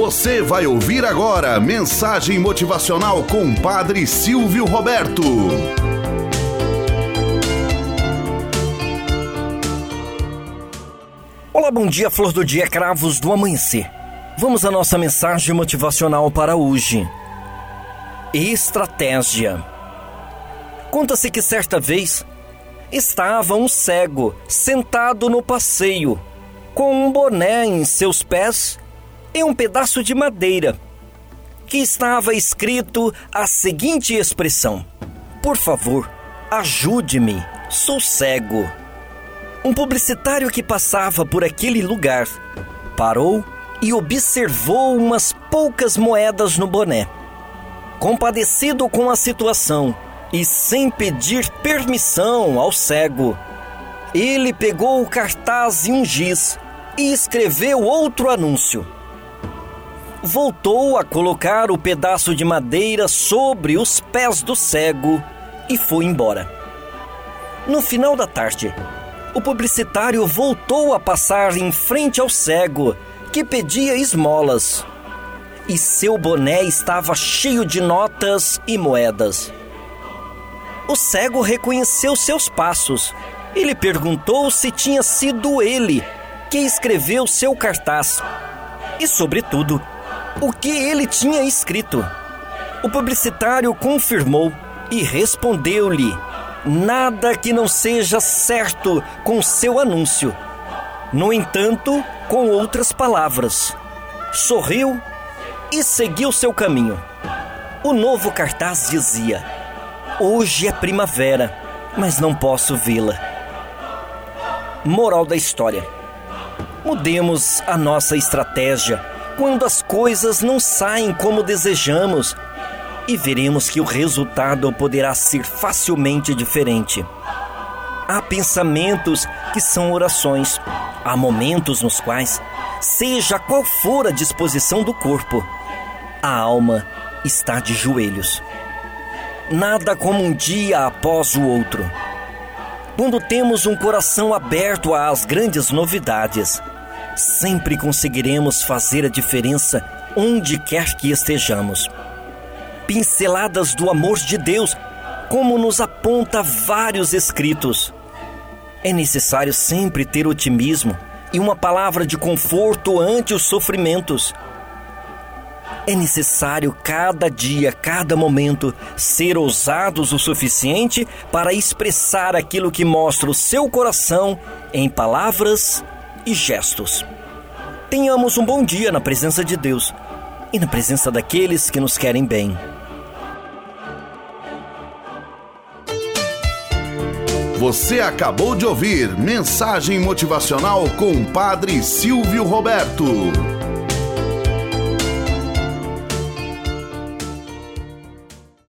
Você vai ouvir agora mensagem motivacional com Padre Silvio Roberto. Olá, bom dia, flor do dia, cravos do amanhecer. Vamos à nossa mensagem motivacional para hoje. Estratégia. Conta-se que certa vez estava um cego sentado no passeio, com um boné em seus pés e um pedaço de madeira, que estava escrito a seguinte expressão: Por favor, ajude-me, sou cego. Um publicitário que passava por aquele lugar parou e observou umas poucas moedas no boné. Compadecido com a situação e sem pedir permissão ao cego, ele pegou o cartaz e um giz e escreveu outro anúncio. Voltou a colocar o pedaço de madeira sobre os pés do cego e foi embora. No final da tarde, o publicitário voltou a passar em frente ao cego, que pedia esmolas. E seu boné estava cheio de notas e moedas. O cego reconheceu seus passos e lhe perguntou se tinha sido ele que escreveu seu cartaz e, sobretudo, o que ele tinha escrito. O publicitário confirmou e respondeu-lhe: nada que não seja certo com seu anúncio. No entanto, com outras palavras, sorriu e seguiu seu caminho. O novo cartaz dizia: Hoje é primavera, mas não posso vê-la. Moral da história: Mudemos a nossa estratégia quando as coisas não saem como desejamos e veremos que o resultado poderá ser facilmente diferente. Há pensamentos que são orações, há momentos nos quais, seja qual for a disposição do corpo, a alma está de joelhos nada como um dia após o outro. Quando temos um coração aberto às grandes novidades, sempre conseguiremos fazer a diferença onde quer que estejamos. Pinceladas do amor de Deus, como nos aponta vários escritos. É necessário sempre ter otimismo e uma palavra de conforto ante os sofrimentos é necessário cada dia, cada momento, ser ousados o suficiente para expressar aquilo que mostra o seu coração em palavras e gestos. Tenhamos um bom dia na presença de Deus e na presença daqueles que nos querem bem. Você acabou de ouvir Mensagem Motivacional com o Padre Silvio Roberto.